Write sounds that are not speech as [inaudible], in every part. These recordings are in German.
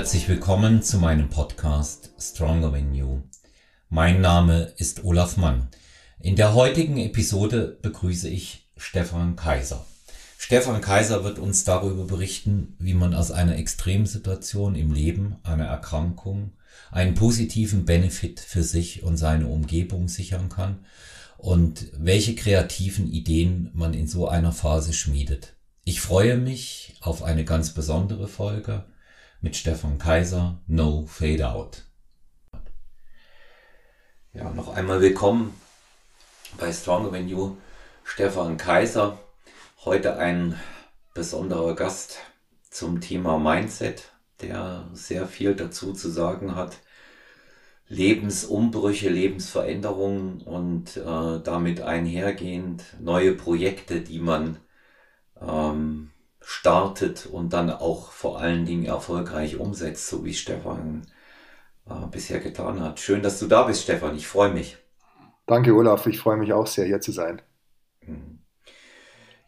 Herzlich willkommen zu meinem Podcast Stronger Than You. Mein Name ist Olaf Mann. In der heutigen Episode begrüße ich Stefan Kaiser. Stefan Kaiser wird uns darüber berichten, wie man aus einer Extremsituation im Leben, einer Erkrankung, einen positiven Benefit für sich und seine Umgebung sichern kann und welche kreativen Ideen man in so einer Phase schmiedet. Ich freue mich auf eine ganz besondere Folge mit Stefan Kaiser, No Fade Out. Ja, noch einmal willkommen bei Stronger Than You, Stefan Kaiser. Heute ein besonderer Gast zum Thema Mindset, der sehr viel dazu zu sagen hat. Lebensumbrüche, Lebensveränderungen und äh, damit einhergehend neue Projekte, die man ähm, startet und dann auch vor allen Dingen erfolgreich umsetzt, so wie Stefan äh, bisher getan hat. Schön, dass du da bist, Stefan. Ich freue mich. Danke, Olaf. Ich freue mich auch sehr, hier zu sein. Mhm.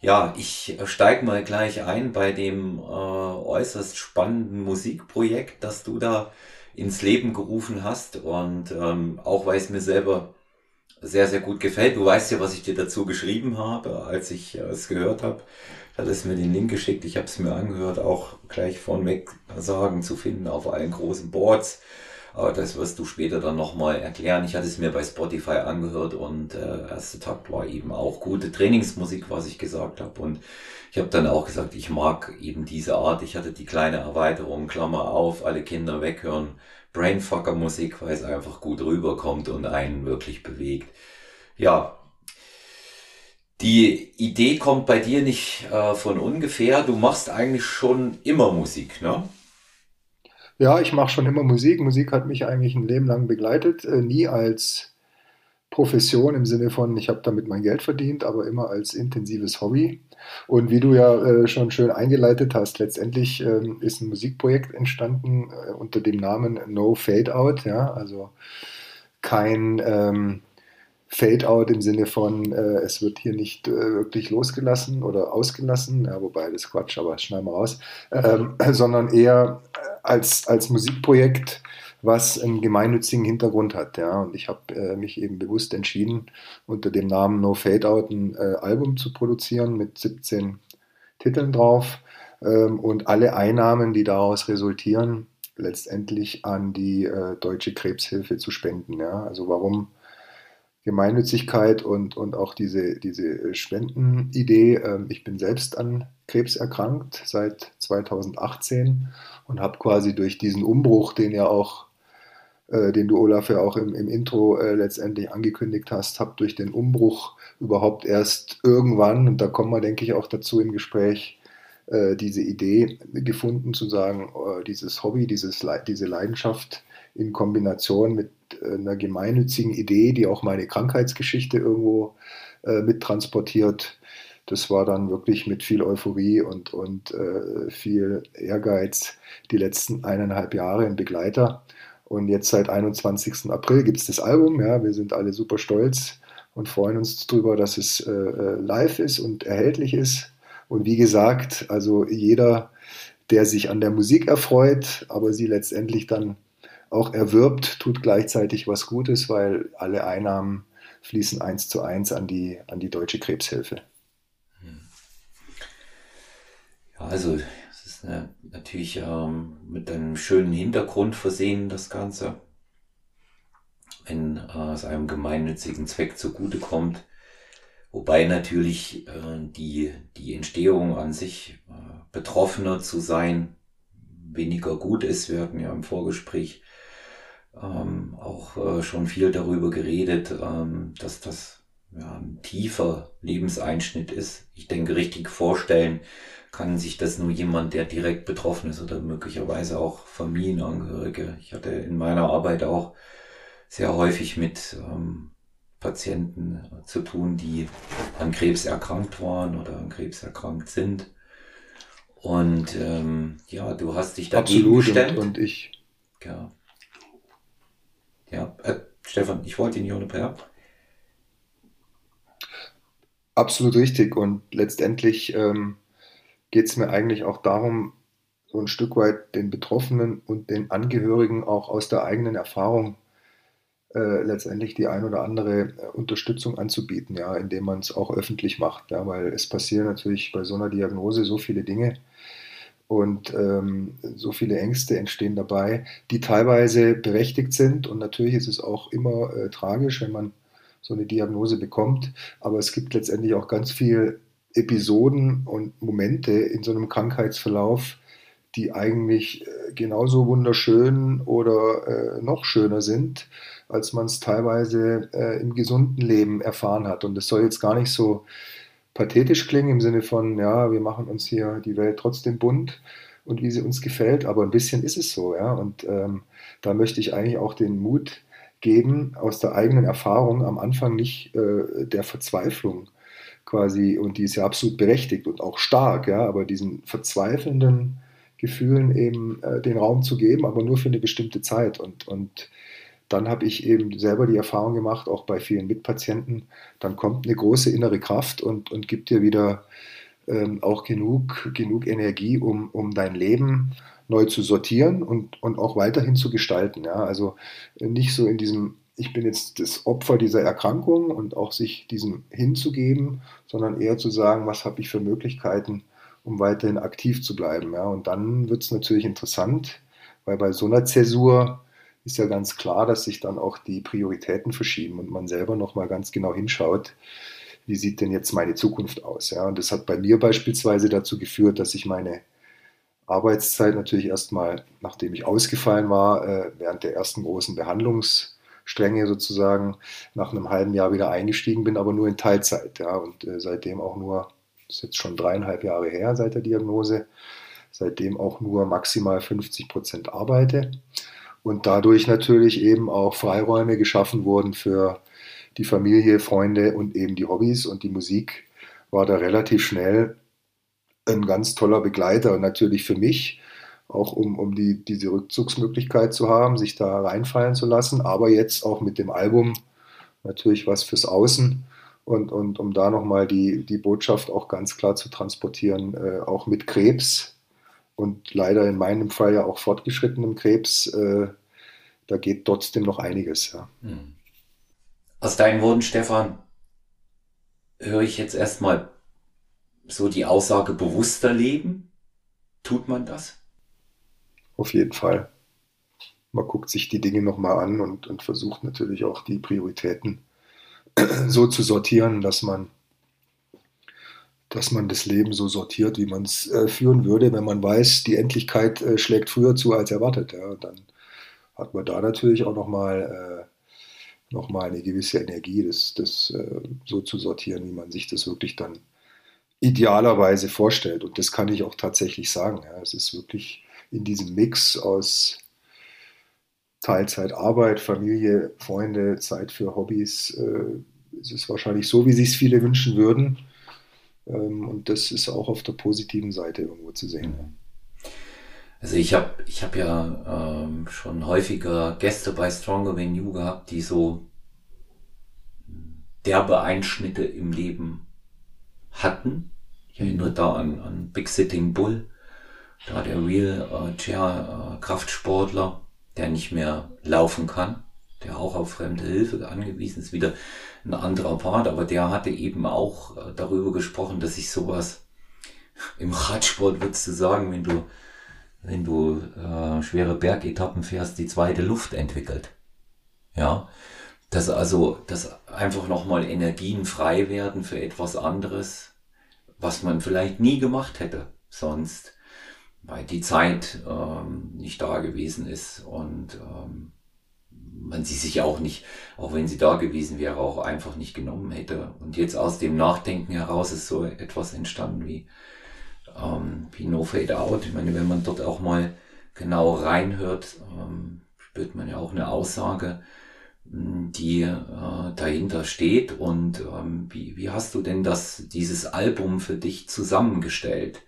Ja, ich steige mal gleich ein bei dem äh, äußerst spannenden Musikprojekt, das du da ins Leben gerufen hast. Und ähm, auch weil es mir selber sehr, sehr gut gefällt. Du weißt ja, was ich dir dazu geschrieben habe, als ich äh, es gehört habe. Du hattest mir den Link geschickt, ich habe es mir angehört, auch gleich vornweg sagen zu finden auf allen großen Boards. Aber das wirst du später dann nochmal erklären. Ich hatte es mir bei Spotify angehört und äh, erste Takt war eben auch gute Trainingsmusik, was ich gesagt habe. Und ich habe dann auch gesagt, ich mag eben diese Art. Ich hatte die kleine Erweiterung, Klammer auf, alle Kinder weghören, Brainfucker Musik, weil es einfach gut rüberkommt und einen wirklich bewegt. Ja, die Idee kommt bei dir nicht äh, von ungefähr. Du machst eigentlich schon immer Musik, ne? Ja, ich mache schon immer Musik. Musik hat mich eigentlich ein Leben lang begleitet. Äh, nie als Profession im Sinne von, ich habe damit mein Geld verdient, aber immer als intensives Hobby. Und wie du ja äh, schon schön eingeleitet hast, letztendlich ähm, ist ein Musikprojekt entstanden äh, unter dem Namen No Fade Out. Ja, also kein. Ähm, Fade-out im Sinne von, äh, es wird hier nicht äh, wirklich losgelassen oder ausgelassen, ja, wobei das Quatsch, aber schneiden wir raus, ähm, [laughs] sondern eher als, als Musikprojekt, was einen gemeinnützigen Hintergrund hat. Ja. Und ich habe äh, mich eben bewusst entschieden, unter dem Namen No Fade Out ein äh, Album zu produzieren mit 17 Titeln drauf ähm, und alle Einnahmen, die daraus resultieren, letztendlich an die äh, Deutsche Krebshilfe zu spenden. Ja. Also warum Gemeinnützigkeit und, und auch diese, diese Spendenidee. Ähm, ich bin selbst an Krebs erkrankt seit 2018 und habe quasi durch diesen Umbruch, den ja auch, äh, den du Olaf ja auch im, im Intro äh, letztendlich angekündigt hast, habe durch den Umbruch überhaupt erst irgendwann, und da kommen wir, denke ich, auch dazu im Gespräch, äh, diese Idee gefunden, zu sagen, dieses Hobby, dieses, diese Leidenschaft in Kombination mit äh, einer gemeinnützigen Idee, die auch meine Krankheitsgeschichte irgendwo äh, mittransportiert. Das war dann wirklich mit viel Euphorie und, und äh, viel Ehrgeiz die letzten eineinhalb Jahre ein Begleiter. Und jetzt seit 21. April gibt es das Album. Ja, wir sind alle super stolz und freuen uns darüber, dass es äh, äh, live ist und erhältlich ist. Und wie gesagt, also jeder, der sich an der Musik erfreut, aber sie letztendlich dann auch erwirbt, tut gleichzeitig was Gutes, weil alle Einnahmen fließen eins zu eins an die, an die Deutsche Krebshilfe. Ja, also es ist natürlich ähm, mit einem schönen Hintergrund versehen, das Ganze. Wenn äh, es einem gemeinnützigen Zweck zugutekommt. Wobei natürlich äh, die, die Entstehung an sich, äh, Betroffener zu sein, weniger gut ist. Wir hatten ja im Vorgespräch ähm, auch äh, schon viel darüber geredet, ähm, dass das ja, ein tiefer Lebenseinschnitt ist. Ich denke, richtig vorstellen kann sich das nur jemand, der direkt betroffen ist oder möglicherweise auch Familienangehörige. Ich hatte in meiner Arbeit auch sehr häufig mit ähm, Patienten zu tun, die an Krebs erkrankt waren oder an Krebs erkrankt sind. Und ähm, ja, du hast dich dagegen Absolut, gestemmt. Und, und ich. Ja. Ja, äh, Stefan, ich wollte ihn nicht unterbrechen. Absolut richtig. Und letztendlich ähm, geht es mir eigentlich auch darum, so ein Stück weit den Betroffenen und den Angehörigen auch aus der eigenen Erfahrung äh, letztendlich die ein oder andere äh, Unterstützung anzubieten, ja, indem man es auch öffentlich macht, ja, weil es passieren natürlich bei so einer Diagnose so viele Dinge und ähm, so viele Ängste entstehen dabei, die teilweise berechtigt sind und natürlich ist es auch immer äh, tragisch, wenn man so eine Diagnose bekommt, aber es gibt letztendlich auch ganz viele Episoden und Momente in so einem Krankheitsverlauf, die eigentlich äh, genauso wunderschön oder äh, noch schöner sind als man es teilweise äh, im gesunden Leben erfahren hat. Und das soll jetzt gar nicht so pathetisch klingen im Sinne von, ja, wir machen uns hier die Welt trotzdem bunt und wie sie uns gefällt, aber ein bisschen ist es so, ja. Und ähm, da möchte ich eigentlich auch den Mut geben, aus der eigenen Erfahrung am Anfang nicht äh, der Verzweiflung quasi, und die ist ja absolut berechtigt und auch stark, ja, aber diesen verzweifelnden Gefühlen eben äh, den Raum zu geben, aber nur für eine bestimmte Zeit. Und, und dann habe ich eben selber die Erfahrung gemacht, auch bei vielen Mitpatienten, dann kommt eine große innere Kraft und, und gibt dir wieder ähm, auch genug, genug Energie, um, um dein Leben neu zu sortieren und, und auch weiterhin zu gestalten. Ja? Also nicht so in diesem, ich bin jetzt das Opfer dieser Erkrankung und auch sich diesem hinzugeben, sondern eher zu sagen, was habe ich für Möglichkeiten, um weiterhin aktiv zu bleiben. Ja? Und dann wird es natürlich interessant, weil bei so einer Zäsur ist ja ganz klar, dass sich dann auch die Prioritäten verschieben und man selber nochmal ganz genau hinschaut, wie sieht denn jetzt meine Zukunft aus. Ja? Und das hat bei mir beispielsweise dazu geführt, dass ich meine Arbeitszeit natürlich erstmal, nachdem ich ausgefallen war, äh, während der ersten großen Behandlungsstränge sozusagen, nach einem halben Jahr wieder eingestiegen bin, aber nur in Teilzeit. Ja? Und äh, seitdem auch nur, das ist jetzt schon dreieinhalb Jahre her seit der Diagnose, seitdem auch nur maximal 50 Prozent arbeite und dadurch natürlich eben auch Freiräume geschaffen wurden für die Familie, Freunde und eben die Hobbys und die Musik war da relativ schnell ein ganz toller Begleiter natürlich für mich, auch um, um die, diese Rückzugsmöglichkeit zu haben, sich da reinfallen zu lassen, aber jetzt auch mit dem Album natürlich was fürs Außen und, und um da nochmal die, die Botschaft auch ganz klar zu transportieren, äh, auch mit Krebs und leider in meinem Fall ja auch fortgeschrittenem Krebs, äh, da geht trotzdem noch einiges. Ja. Hm. Aus deinen Worten, Stefan, höre ich jetzt erstmal so die Aussage bewusster leben. Tut man das? Auf jeden Fall. Man guckt sich die Dinge nochmal an und, und versucht natürlich auch die Prioritäten [clears throat] so zu sortieren, dass man dass man das Leben so sortiert, wie man es äh, führen würde, wenn man weiß, die Endlichkeit äh, schlägt früher zu als erwartet. Ja. Dann hat man da natürlich auch nochmal äh, noch eine gewisse Energie, das, das äh, so zu sortieren, wie man sich das wirklich dann idealerweise vorstellt. Und das kann ich auch tatsächlich sagen. Ja. Es ist wirklich in diesem Mix aus Teilzeit Arbeit, Familie, Freunde, Zeit für Hobbys, äh, es ist wahrscheinlich so, wie sich es viele wünschen würden. Ähm, und das ist auch auf der positiven Seite irgendwo zu sehen. Also ich habe ich hab ja ähm, schon häufiger Gäste bei Stronger Than You gehabt, die so derbe Einschnitte im Leben hatten. Ich erinnere da an, an Big Sitting Bull, da der Real äh, Chair äh, Kraftsportler, der nicht mehr laufen kann, der auch auf fremde Hilfe angewiesen ist, wieder ein anderer Part, aber der hatte eben auch äh, darüber gesprochen, dass sich sowas im Radsport würdest du sagen, wenn du, wenn du äh, schwere Bergetappen fährst, die zweite Luft entwickelt. Ja, dass also, dass einfach nochmal Energien frei werden für etwas anderes, was man vielleicht nie gemacht hätte sonst, weil die Zeit ähm, nicht da gewesen ist und ähm, man sie sich auch nicht, auch wenn sie da gewesen wäre, auch einfach nicht genommen hätte. Und jetzt aus dem Nachdenken heraus ist so etwas entstanden wie, ähm, wie No Fade Out. Ich meine, wenn man dort auch mal genau reinhört, ähm, spürt man ja auch eine Aussage, die äh, dahinter steht. Und ähm, wie, wie hast du denn das, dieses Album für dich zusammengestellt?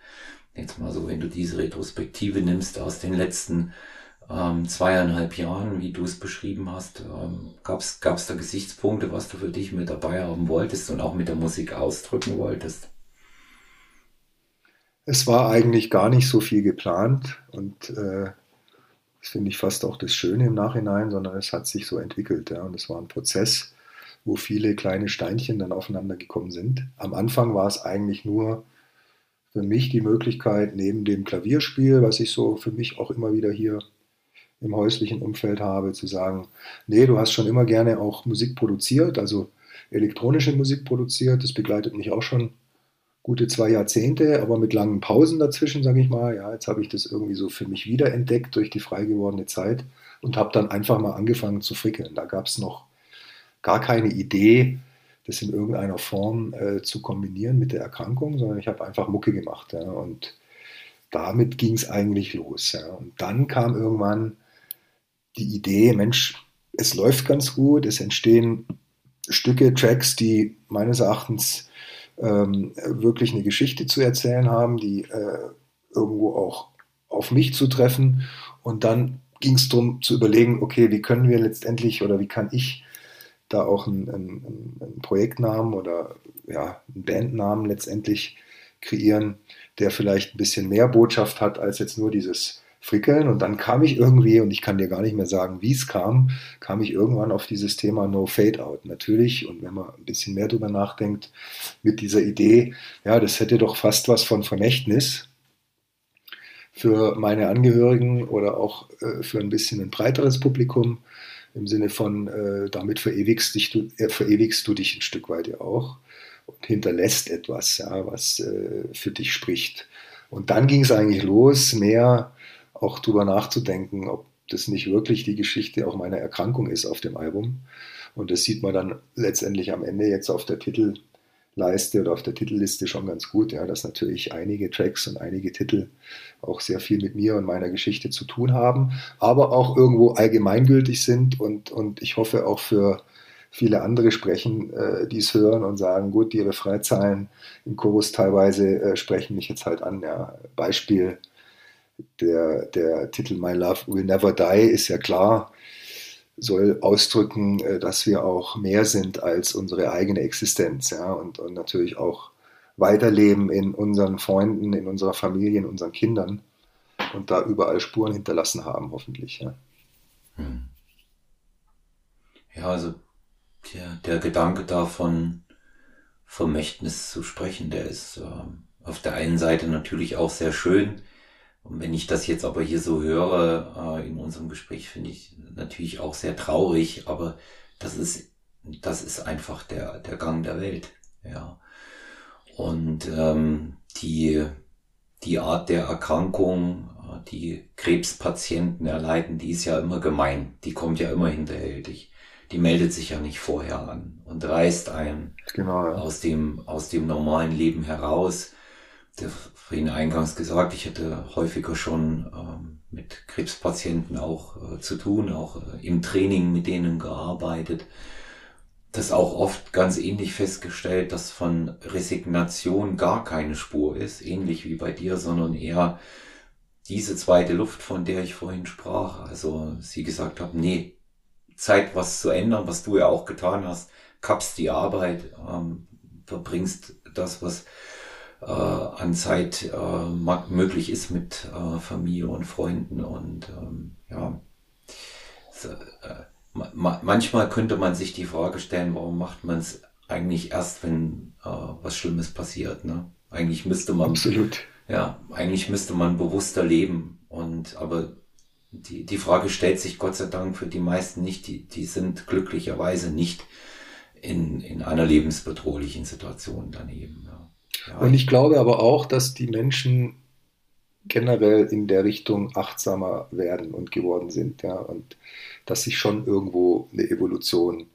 Jetzt mal so, wenn du diese Retrospektive nimmst aus den letzten ähm, zweieinhalb Jahren, wie du es beschrieben hast, ähm, gab es da Gesichtspunkte, was du für dich mit dabei haben wolltest und auch mit der Musik ausdrücken wolltest? Es war eigentlich gar nicht so viel geplant und äh, finde ich fast auch das Schöne im Nachhinein, sondern es hat sich so entwickelt. Ja, und es war ein Prozess, wo viele kleine Steinchen dann aufeinander gekommen sind. Am Anfang war es eigentlich nur für mich die Möglichkeit, neben dem Klavierspiel, was ich so für mich auch immer wieder hier im häuslichen Umfeld habe, zu sagen, nee, du hast schon immer gerne auch Musik produziert, also elektronische Musik produziert, das begleitet mich auch schon gute zwei Jahrzehnte, aber mit langen Pausen dazwischen, sage ich mal. Ja, jetzt habe ich das irgendwie so für mich wiederentdeckt durch die frei gewordene Zeit und habe dann einfach mal angefangen zu frickeln. Da gab es noch gar keine Idee, das in irgendeiner Form äh, zu kombinieren mit der Erkrankung, sondern ich habe einfach Mucke gemacht. Ja, und damit ging es eigentlich los. Ja. Und dann kam irgendwann die Idee, Mensch, es läuft ganz gut, es entstehen Stücke, Tracks, die meines Erachtens ähm, wirklich eine Geschichte zu erzählen haben, die äh, irgendwo auch auf mich zu treffen. Und dann ging es darum zu überlegen, okay, wie können wir letztendlich oder wie kann ich da auch einen, einen, einen Projektnamen oder ja, einen Bandnamen letztendlich kreieren, der vielleicht ein bisschen mehr Botschaft hat als jetzt nur dieses frickeln. Und dann kam ich irgendwie, und ich kann dir gar nicht mehr sagen, wie es kam, kam ich irgendwann auf dieses Thema No Fade Out. Natürlich, und wenn man ein bisschen mehr drüber nachdenkt, mit dieser Idee, ja, das hätte doch fast was von Vermächtnis für meine Angehörigen oder auch äh, für ein bisschen ein breiteres Publikum im Sinne von, äh, damit verewigst, dich, du, äh, verewigst du dich ein Stück weit ja auch und hinterlässt etwas, ja, was äh, für dich spricht. Und dann ging es eigentlich los, mehr auch drüber nachzudenken, ob das nicht wirklich die Geschichte auch meiner Erkrankung ist auf dem Album. Und das sieht man dann letztendlich am Ende jetzt auf der Titelleiste oder auf der Titelliste schon ganz gut, ja, dass natürlich einige Tracks und einige Titel auch sehr viel mit mir und meiner Geschichte zu tun haben, aber auch irgendwo allgemeingültig sind und, und ich hoffe auch für viele andere sprechen, äh, die es hören und sagen, gut, die Refrainzeilen im Chorus teilweise äh, sprechen mich jetzt halt an. Ja. Beispiel, der, der Titel My Love Will Never Die ist ja klar, soll ausdrücken, äh, dass wir auch mehr sind als unsere eigene Existenz ja, und, und natürlich auch weiterleben in unseren Freunden, in unserer Familie, in unseren Kindern und da überall Spuren hinterlassen haben, hoffentlich. Ja, hm. ja also der, der Gedanke davon, Vermächtnis zu sprechen, der ist äh, auf der einen Seite natürlich auch sehr schön, und wenn ich das jetzt aber hier so höre äh, in unserem Gespräch, finde ich natürlich auch sehr traurig, aber das ist, das ist einfach der, der Gang der Welt. Ja. Und ähm, die, die Art der Erkrankung, äh, die Krebspatienten erleiden, die ist ja immer gemein. Die kommt ja immer hinterhältig. Die meldet sich ja nicht vorher an und reißt einen genau, ja. aus, dem, aus dem normalen Leben heraus der vorhin eingangs gesagt, ich hätte häufiger schon ähm, mit Krebspatienten auch äh, zu tun, auch äh, im Training mit denen gearbeitet. Das auch oft ganz ähnlich festgestellt, dass von Resignation gar keine Spur ist, ähnlich wie bei dir, sondern eher diese zweite Luft, von der ich vorhin sprach. Also sie gesagt haben, nee, Zeit was zu ändern, was du ja auch getan hast, kappst die Arbeit, ähm, verbringst das, was äh, an Zeit äh, möglich ist mit äh, Familie und Freunden und ähm, ja. So, äh, ma manchmal könnte man sich die Frage stellen, warum macht man es eigentlich erst, wenn äh, was Schlimmes passiert. Ne? Eigentlich müsste man Absolut. ja, eigentlich müsste man bewusster leben. Und aber die, die Frage stellt sich Gott sei Dank für die meisten nicht. Die, die sind glücklicherweise nicht in, in einer lebensbedrohlichen Situation daneben. Ja. Und ich glaube aber auch, dass die Menschen generell in der Richtung achtsamer werden und geworden sind, ja, und dass sich schon irgendwo eine Evolution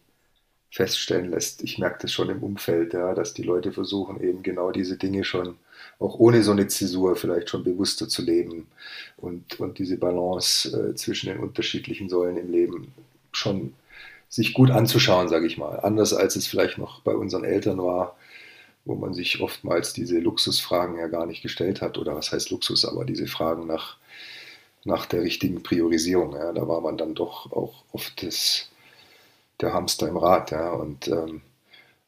feststellen lässt. Ich merke das schon im Umfeld, ja, dass die Leute versuchen, eben genau diese Dinge schon, auch ohne so eine Zäsur, vielleicht schon bewusster zu leben und, und diese Balance äh, zwischen den unterschiedlichen Säulen im Leben schon sich gut anzuschauen, sage ich mal. Anders als es vielleicht noch bei unseren Eltern war, wo man sich oftmals diese Luxusfragen ja gar nicht gestellt hat. Oder was heißt Luxus, aber diese Fragen nach, nach der richtigen Priorisierung. Ja, da war man dann doch auch oft das, der Hamster im Rad. Ja, und ähm,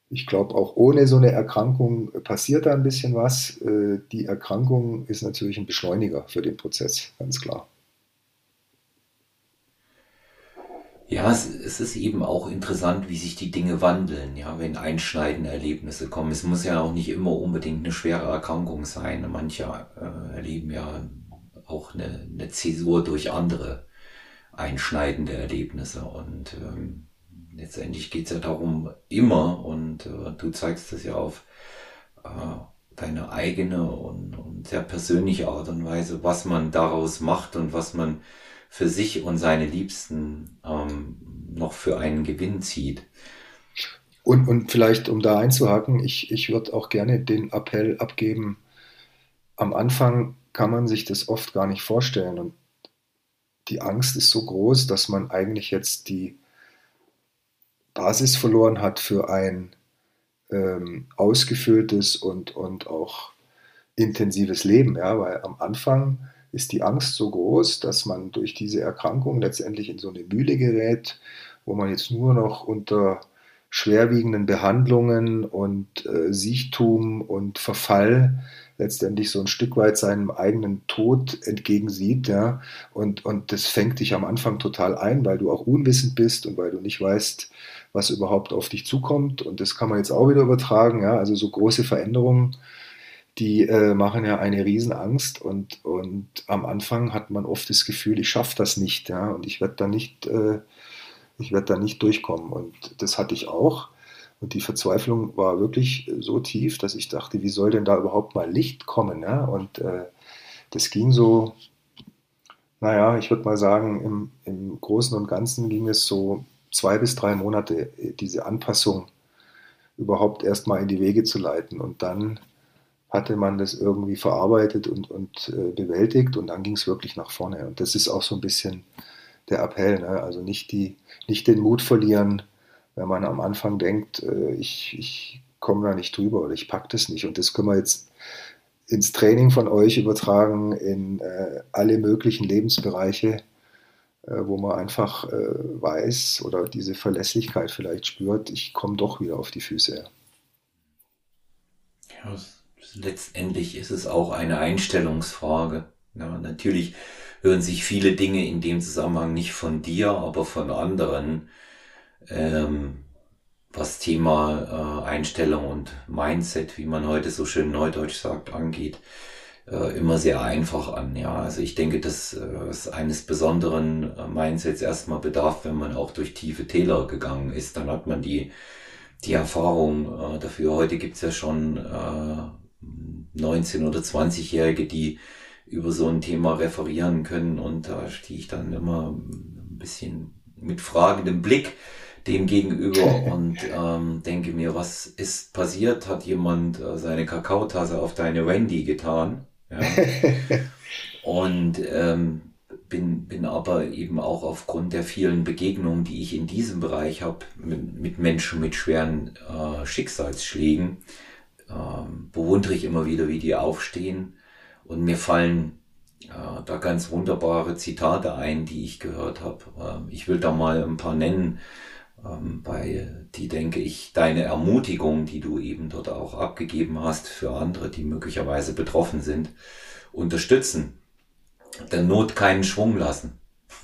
ich glaube, auch ohne so eine Erkrankung passiert da ein bisschen was. Äh, die Erkrankung ist natürlich ein Beschleuniger für den Prozess, ganz klar. Ja, es, es, ist eben auch interessant, wie sich die Dinge wandeln, ja, wenn einschneidende Erlebnisse kommen. Es muss ja auch nicht immer unbedingt eine schwere Erkrankung sein. Manche äh, erleben ja auch eine, eine Zäsur durch andere einschneidende Erlebnisse. Und ähm, letztendlich geht es ja darum, immer, und äh, du zeigst das ja auf äh, deine eigene und, und sehr persönliche Art und Weise, was man daraus macht und was man für sich und seine Liebsten ähm, noch für einen Gewinn zieht. Und, und vielleicht, um da einzuhaken, ich, ich würde auch gerne den Appell abgeben, am Anfang kann man sich das oft gar nicht vorstellen und die Angst ist so groß, dass man eigentlich jetzt die Basis verloren hat für ein ähm, ausgefülltes und, und auch intensives Leben. Ja? Weil am Anfang ist die Angst so groß, dass man durch diese Erkrankung letztendlich in so eine Mühle gerät, wo man jetzt nur noch unter schwerwiegenden Behandlungen und äh, Siechtum und Verfall letztendlich so ein Stück weit seinem eigenen Tod entgegensieht, ja, und, und das fängt dich am Anfang total ein, weil du auch unwissend bist und weil du nicht weißt, was überhaupt auf dich zukommt. Und das kann man jetzt auch wieder übertragen, ja, also so große Veränderungen die äh, machen ja eine Riesenangst und, und am Anfang hat man oft das Gefühl, ich schaffe das nicht, ja, und ich werde da nicht, äh, ich werde da nicht durchkommen. Und das hatte ich auch. Und die Verzweiflung war wirklich so tief, dass ich dachte, wie soll denn da überhaupt mal Licht kommen? Ja? Und äh, das ging so, naja, ich würde mal sagen, im, im Großen und Ganzen ging es so zwei bis drei Monate, diese Anpassung überhaupt erstmal in die Wege zu leiten. Und dann hatte man das irgendwie verarbeitet und, und äh, bewältigt und dann ging es wirklich nach vorne. Und das ist auch so ein bisschen der Appell, ne? also nicht, die, nicht den Mut verlieren, wenn man am Anfang denkt, äh, ich, ich komme da nicht drüber oder ich packe das nicht. Und das können wir jetzt ins Training von euch übertragen, in äh, alle möglichen Lebensbereiche, äh, wo man einfach äh, weiß oder diese Verlässlichkeit vielleicht spürt, ich komme doch wieder auf die Füße. Ja, letztendlich ist es auch eine Einstellungsfrage. Ja, natürlich hören sich viele Dinge in dem Zusammenhang nicht von dir, aber von anderen, ähm, was Thema äh, Einstellung und Mindset, wie man heute so schön neudeutsch sagt, angeht, äh, immer sehr einfach an. Ja, also ich denke, dass äh, es eines besonderen äh, Mindsets erstmal bedarf, wenn man auch durch tiefe Täler gegangen ist. Dann hat man die die Erfahrung äh, dafür. Heute gibt's ja schon äh, 19- oder 20-Jährige, die über so ein Thema referieren können und da stehe ich dann immer ein bisschen mit fragendem Blick dem gegenüber [laughs] und ähm, denke mir, was ist passiert? Hat jemand äh, seine Kakaotasse auf deine Wendy getan? Ja. [laughs] und ähm, bin, bin aber eben auch aufgrund der vielen Begegnungen, die ich in diesem Bereich habe, mit, mit Menschen mit schweren äh, Schicksalsschlägen, ähm, bewundere ich immer wieder, wie die aufstehen. Und mir fallen äh, da ganz wunderbare Zitate ein, die ich gehört habe. Ähm, ich will da mal ein paar nennen, ähm, bei die denke ich, deine Ermutigung, die du eben dort auch abgegeben hast für andere, die möglicherweise betroffen sind, unterstützen. Der Not keinen Schwung lassen. [laughs]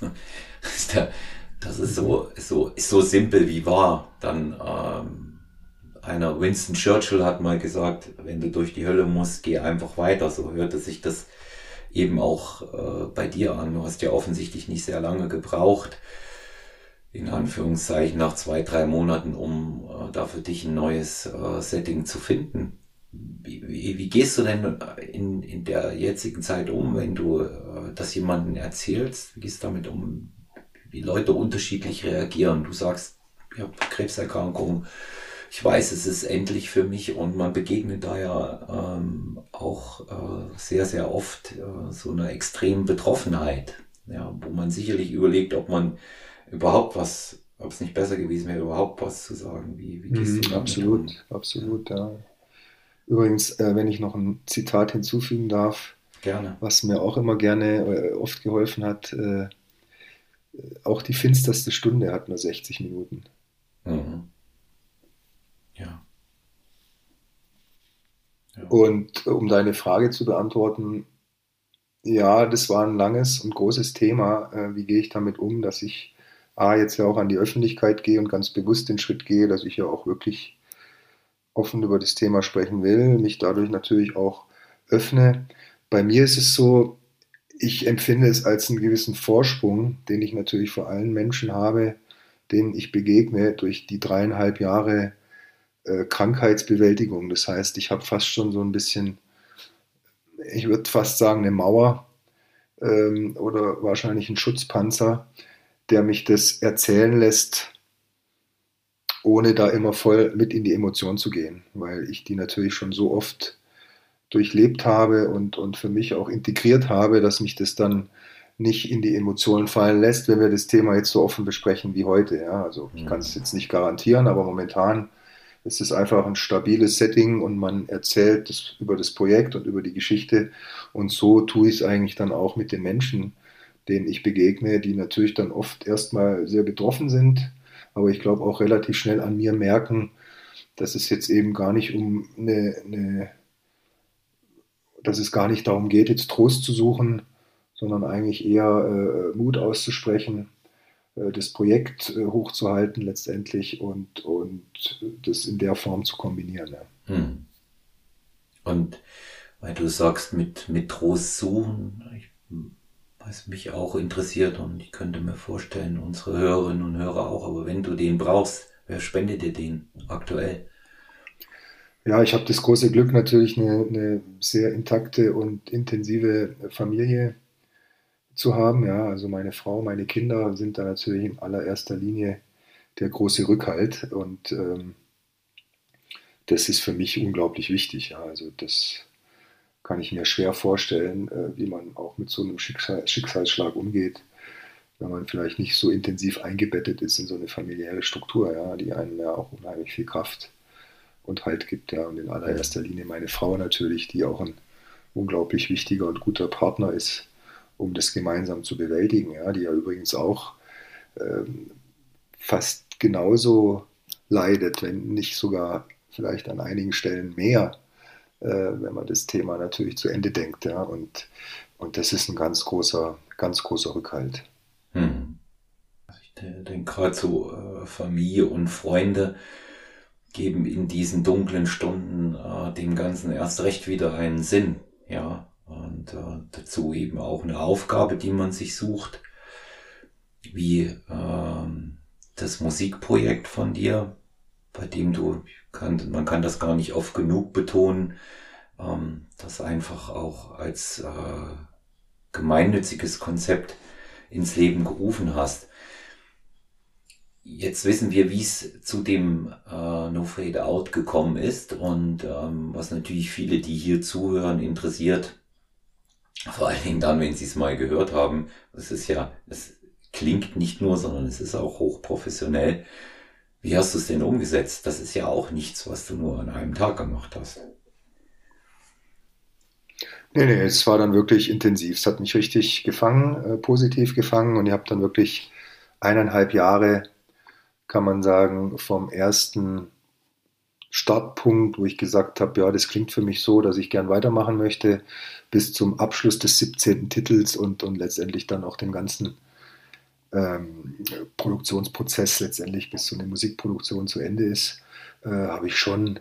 das ist so, so, so simpel wie wahr. Dann ähm, einer Winston Churchill hat mal gesagt, wenn du durch die Hölle musst, geh einfach weiter. So hörte sich das eben auch äh, bei dir an. Du hast ja offensichtlich nicht sehr lange gebraucht, in Anführungszeichen nach zwei, drei Monaten, um äh, da für dich ein neues äh, Setting zu finden. Wie, wie, wie, gehst du denn in, in der jetzigen Zeit um, wenn du äh, das jemandem erzählst? Wie gehst du damit um, wie Leute unterschiedlich reagieren? Du sagst, ich habe Krebserkrankung, ich weiß, es ist endlich für mich und man begegnet da ja ähm, auch äh, sehr, sehr oft äh, so einer extremen Betroffenheit, ja, wo man sicherlich überlegt, ob man überhaupt was, ob es nicht besser gewesen wäre, überhaupt was zu sagen. Wie, wie gehst mhm, du damit Absolut, um? absolut, ja. Übrigens, äh, wenn ich noch ein Zitat hinzufügen darf, gerne. was mir auch immer gerne äh, oft geholfen hat, äh, auch die finsterste Stunde hat nur 60 Minuten. Mhm. Ja. Und um deine Frage zu beantworten, ja, das war ein langes und großes Thema. Äh, wie gehe ich damit um, dass ich A, jetzt ja auch an die Öffentlichkeit gehe und ganz bewusst den Schritt gehe, dass ich ja auch wirklich offen über das Thema sprechen will, mich dadurch natürlich auch öffne. Bei mir ist es so, ich empfinde es als einen gewissen Vorsprung, den ich natürlich vor allen Menschen habe, denen ich begegne durch die dreieinhalb Jahre äh, Krankheitsbewältigung. Das heißt, ich habe fast schon so ein bisschen, ich würde fast sagen, eine Mauer ähm, oder wahrscheinlich einen Schutzpanzer, der mich das erzählen lässt, ohne da immer voll mit in die Emotion zu gehen, weil ich die natürlich schon so oft durchlebt habe und, und für mich auch integriert habe, dass mich das dann nicht in die Emotionen fallen lässt, wenn wir das Thema jetzt so offen besprechen wie heute. Ja, also ich kann es jetzt nicht garantieren, aber momentan ist es einfach ein stabiles Setting und man erzählt das über das Projekt und über die Geschichte. Und so tue ich es eigentlich dann auch mit den Menschen, denen ich begegne, die natürlich dann oft erstmal sehr betroffen sind, aber ich glaube auch relativ schnell an mir merken, dass es jetzt eben gar nicht um eine, eine dass es gar nicht darum geht, jetzt Trost zu suchen, sondern eigentlich eher äh, Mut auszusprechen, das Projekt äh, hochzuhalten letztendlich und, und das in der Form zu kombinieren. Ja. Hm. Und weil du sagst, mit, mit Trost suchen, ich, was mich auch interessiert und ich könnte mir vorstellen, unsere Hörerinnen und Hörer auch, aber wenn du den brauchst, wer spendet dir den aktuell? Ja, ich habe das große Glück, natürlich eine, eine, sehr intakte und intensive Familie zu haben. Ja, also meine Frau, meine Kinder sind da natürlich in allererster Linie der große Rückhalt und ähm, das ist für mich unglaublich wichtig. Ja, also das kann ich mir schwer vorstellen, äh, wie man auch mit so einem Schicksal, Schicksalsschlag umgeht, wenn man vielleicht nicht so intensiv eingebettet ist in so eine familiäre Struktur, ja, die einem ja auch unheimlich viel Kraft und Halt gibt. Ja. Und in allererster Linie meine Frau natürlich, die auch ein unglaublich wichtiger und guter Partner ist, um das gemeinsam zu bewältigen. Ja. Die ja übrigens auch ähm, fast genauso leidet, wenn nicht sogar vielleicht an einigen Stellen mehr, äh, wenn man das Thema natürlich zu Ende denkt. Ja. Und, und das ist ein ganz großer, ganz großer Rückhalt. Hm. Ich denke gerade so äh, Familie und Freunde geben in diesen dunklen Stunden äh, dem Ganzen erst recht wieder einen Sinn, ja. Und äh, dazu eben auch eine Aufgabe, die man sich sucht, wie äh, das Musikprojekt von dir, bei dem du, kann, man kann das gar nicht oft genug betonen, ähm, das einfach auch als äh, gemeinnütziges Konzept ins Leben gerufen hast. Jetzt wissen wir, wie es zu dem äh, No Fade Out gekommen ist und ähm, was natürlich viele, die hier zuhören, interessiert. Vor allen Dingen dann, wenn sie es mal gehört haben. Es ist ja, es klingt nicht nur, sondern es ist auch hochprofessionell. Wie hast du es denn umgesetzt? Das ist ja auch nichts, was du nur an einem Tag gemacht hast. Nee, nee, es war dann wirklich intensiv. Es hat mich richtig gefangen, äh, positiv gefangen und ich habe dann wirklich eineinhalb Jahre kann man sagen, vom ersten Startpunkt, wo ich gesagt habe, ja, das klingt für mich so, dass ich gern weitermachen möchte, bis zum Abschluss des 17. Titels und, und letztendlich dann auch dem ganzen ähm, Produktionsprozess letztendlich, bis so eine Musikproduktion zu Ende ist, äh, habe ich schon,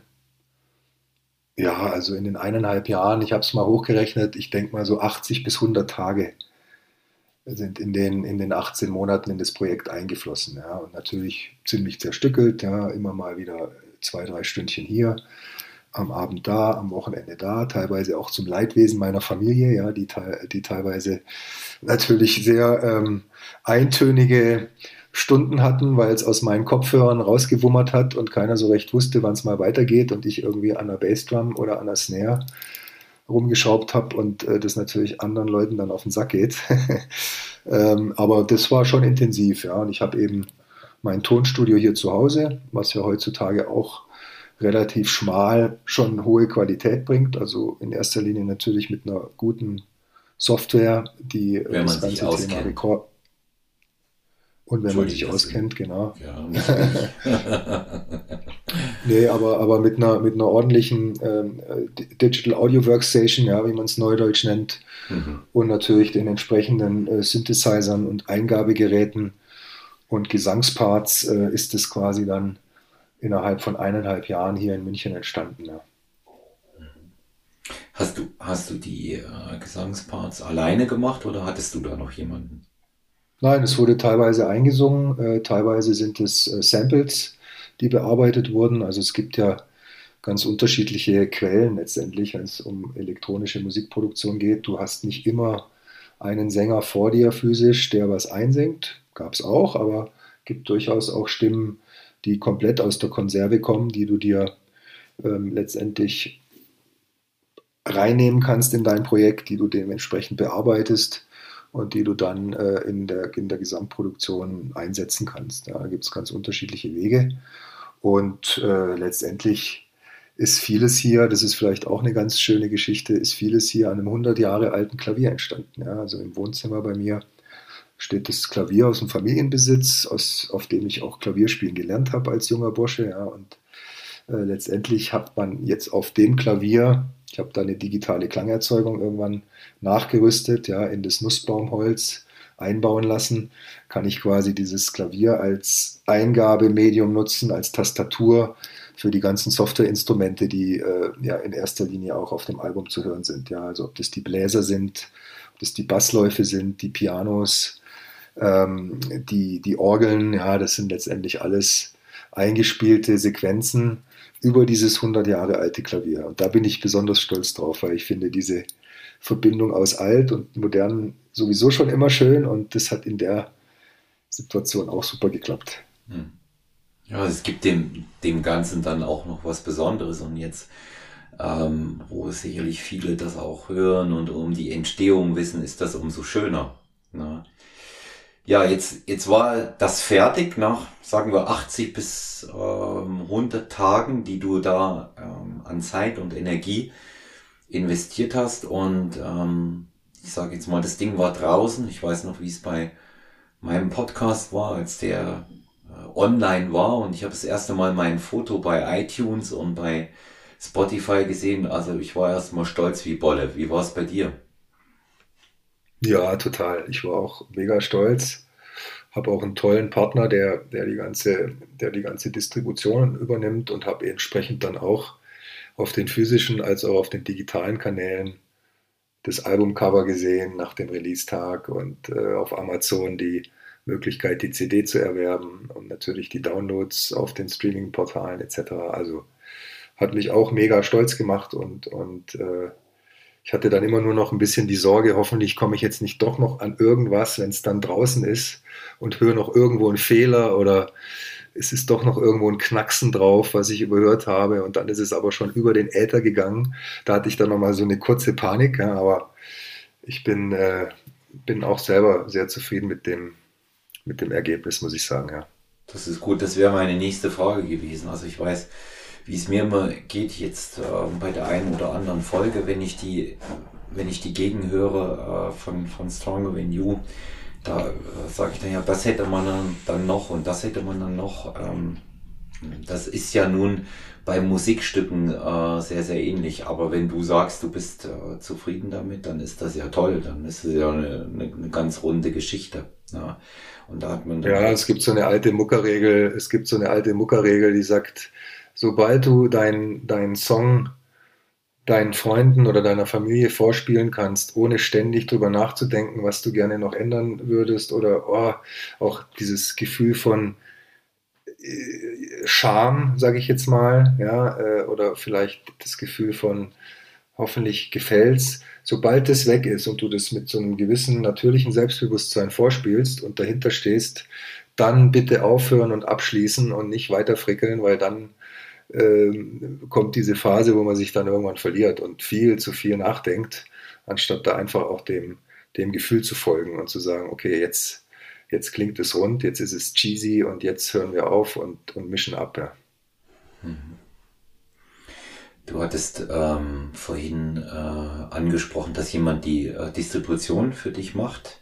ja, also in den eineinhalb Jahren, ich habe es mal hochgerechnet, ich denke mal so 80 bis 100 Tage sind in den, in den 18 Monaten in das Projekt eingeflossen. Ja, und natürlich ziemlich zerstückelt, ja, immer mal wieder zwei, drei Stündchen hier, am Abend da, am Wochenende da, teilweise auch zum Leidwesen meiner Familie, ja, die, die teilweise natürlich sehr ähm, eintönige Stunden hatten, weil es aus meinen Kopfhörern rausgewummert hat und keiner so recht wusste, wann es mal weitergeht und ich irgendwie an der Bassdrum oder an der Snare rumgeschraubt habe und äh, das natürlich anderen Leuten dann auf den Sack geht. [laughs] ähm, aber das war schon intensiv, ja. Und ich habe eben mein Tonstudio hier zu Hause, was ja heutzutage auch relativ schmal schon hohe Qualität bringt. Also in erster Linie natürlich mit einer guten Software, die Wenn das ganze Thema Rekord. Und wenn man sich auskennt, genau. Ja, [laughs] nee, aber, aber mit einer, mit einer ordentlichen ähm, Digital Audio Workstation, ja, wie man es neudeutsch nennt, mhm. und natürlich den entsprechenden äh, Synthesizern und Eingabegeräten und Gesangsparts äh, ist es quasi dann innerhalb von eineinhalb Jahren hier in München entstanden. Ja. Hast du, hast du die äh, Gesangsparts alleine gemacht oder hattest du da noch jemanden? Nein, es wurde teilweise eingesungen, äh, teilweise sind es äh, Samples, die bearbeitet wurden. Also es gibt ja ganz unterschiedliche Quellen letztendlich, wenn es um elektronische Musikproduktion geht. Du hast nicht immer einen Sänger vor dir physisch, der was einsingt. Gab es auch, aber gibt durchaus auch Stimmen, die komplett aus der Konserve kommen, die du dir ähm, letztendlich reinnehmen kannst in dein Projekt, die du dementsprechend bearbeitest und die du dann äh, in, der, in der Gesamtproduktion einsetzen kannst. Da gibt es ganz unterschiedliche Wege. Und äh, letztendlich ist vieles hier, das ist vielleicht auch eine ganz schöne Geschichte, ist vieles hier an einem 100 Jahre alten Klavier entstanden. Ja, also im Wohnzimmer bei mir steht das Klavier aus dem Familienbesitz, aus, auf dem ich auch Klavierspielen gelernt habe als junger Bursche. Ja, und äh, letztendlich hat man jetzt auf dem Klavier ich habe da eine digitale Klangerzeugung irgendwann nachgerüstet, ja, in das Nussbaumholz einbauen lassen. Kann ich quasi dieses Klavier als Eingabemedium nutzen, als Tastatur für die ganzen Softwareinstrumente, die äh, ja in erster Linie auch auf dem Album zu hören sind. Ja, also ob das die Bläser sind, ob das die Bassläufe sind, die Pianos, ähm, die, die Orgeln, ja, das sind letztendlich alles eingespielte Sequenzen über dieses 100 Jahre alte Klavier. Und da bin ich besonders stolz drauf, weil ich finde diese Verbindung aus alt und modern sowieso schon immer schön und das hat in der Situation auch super geklappt. Hm. Ja, es gibt dem, dem Ganzen dann auch noch was Besonderes und jetzt, ähm, wo sicherlich viele das auch hören und um die Entstehung wissen, ist das umso schöner. Ne? Ja, jetzt, jetzt war das fertig nach, sagen wir, 80 bis ähm, 100 Tagen, die du da ähm, an Zeit und Energie investiert hast. Und ähm, ich sage jetzt mal, das Ding war draußen. Ich weiß noch, wie es bei meinem Podcast war, als der äh, online war. Und ich habe das erste Mal mein Foto bei iTunes und bei Spotify gesehen. Also ich war erstmal stolz wie Bolle. Wie war es bei dir? Ja, total. Ich war auch mega stolz. Habe auch einen tollen Partner, der, der, die ganze, der die ganze Distribution übernimmt und habe entsprechend dann auch auf den physischen als auch auf den digitalen Kanälen das Albumcover gesehen nach dem Release-Tag und äh, auf Amazon die Möglichkeit, die CD zu erwerben und natürlich die Downloads auf den Streaming-Portalen etc. Also hat mich auch mega stolz gemacht und, und äh, ich hatte dann immer nur noch ein bisschen die Sorge, hoffentlich komme ich jetzt nicht doch noch an irgendwas, wenn es dann draußen ist und höre noch irgendwo einen Fehler oder es ist doch noch irgendwo ein Knacksen drauf, was ich überhört habe und dann ist es aber schon über den Äther gegangen. Da hatte ich dann nochmal so eine kurze Panik, ja, aber ich bin, äh, bin auch selber sehr zufrieden mit dem, mit dem Ergebnis, muss ich sagen, ja. Das ist gut, das wäre meine nächste Frage gewesen. Also ich weiß, wie es mir immer geht jetzt äh, bei der einen oder anderen Folge, wenn ich die, wenn ich die gegenhöre äh, von, von Stronger Than You, da äh, sage ich dann ja, das hätte man dann, noch und das hätte man dann noch. Ähm, das ist ja nun bei Musikstücken äh, sehr, sehr ähnlich. Aber wenn du sagst, du bist äh, zufrieden damit, dann ist das ja toll. Dann ist es ja eine, eine, eine ganz runde Geschichte. Ja. Und da hat man ja, es gibt so eine alte Muckerregel. Es gibt so eine alte Muckerregel, die sagt, sobald du deinen dein Song deinen Freunden oder deiner Familie vorspielen kannst, ohne ständig drüber nachzudenken, was du gerne noch ändern würdest oder oh, auch dieses Gefühl von äh, Scham, sage ich jetzt mal, ja, äh, oder vielleicht das Gefühl von hoffentlich gefällt's. Sobald das weg ist und du das mit so einem gewissen natürlichen Selbstbewusstsein vorspielst und dahinter stehst, dann bitte aufhören und abschließen und nicht weiter frickeln, weil dann ähm, kommt diese Phase, wo man sich dann irgendwann verliert und viel zu viel nachdenkt, anstatt da einfach auch dem, dem Gefühl zu folgen und zu sagen, okay, jetzt, jetzt klingt es rund, jetzt ist es cheesy und jetzt hören wir auf und, und mischen ab. Ja. Mhm. Du hattest ähm, vorhin äh, angesprochen, dass jemand die äh, Distribution für dich macht.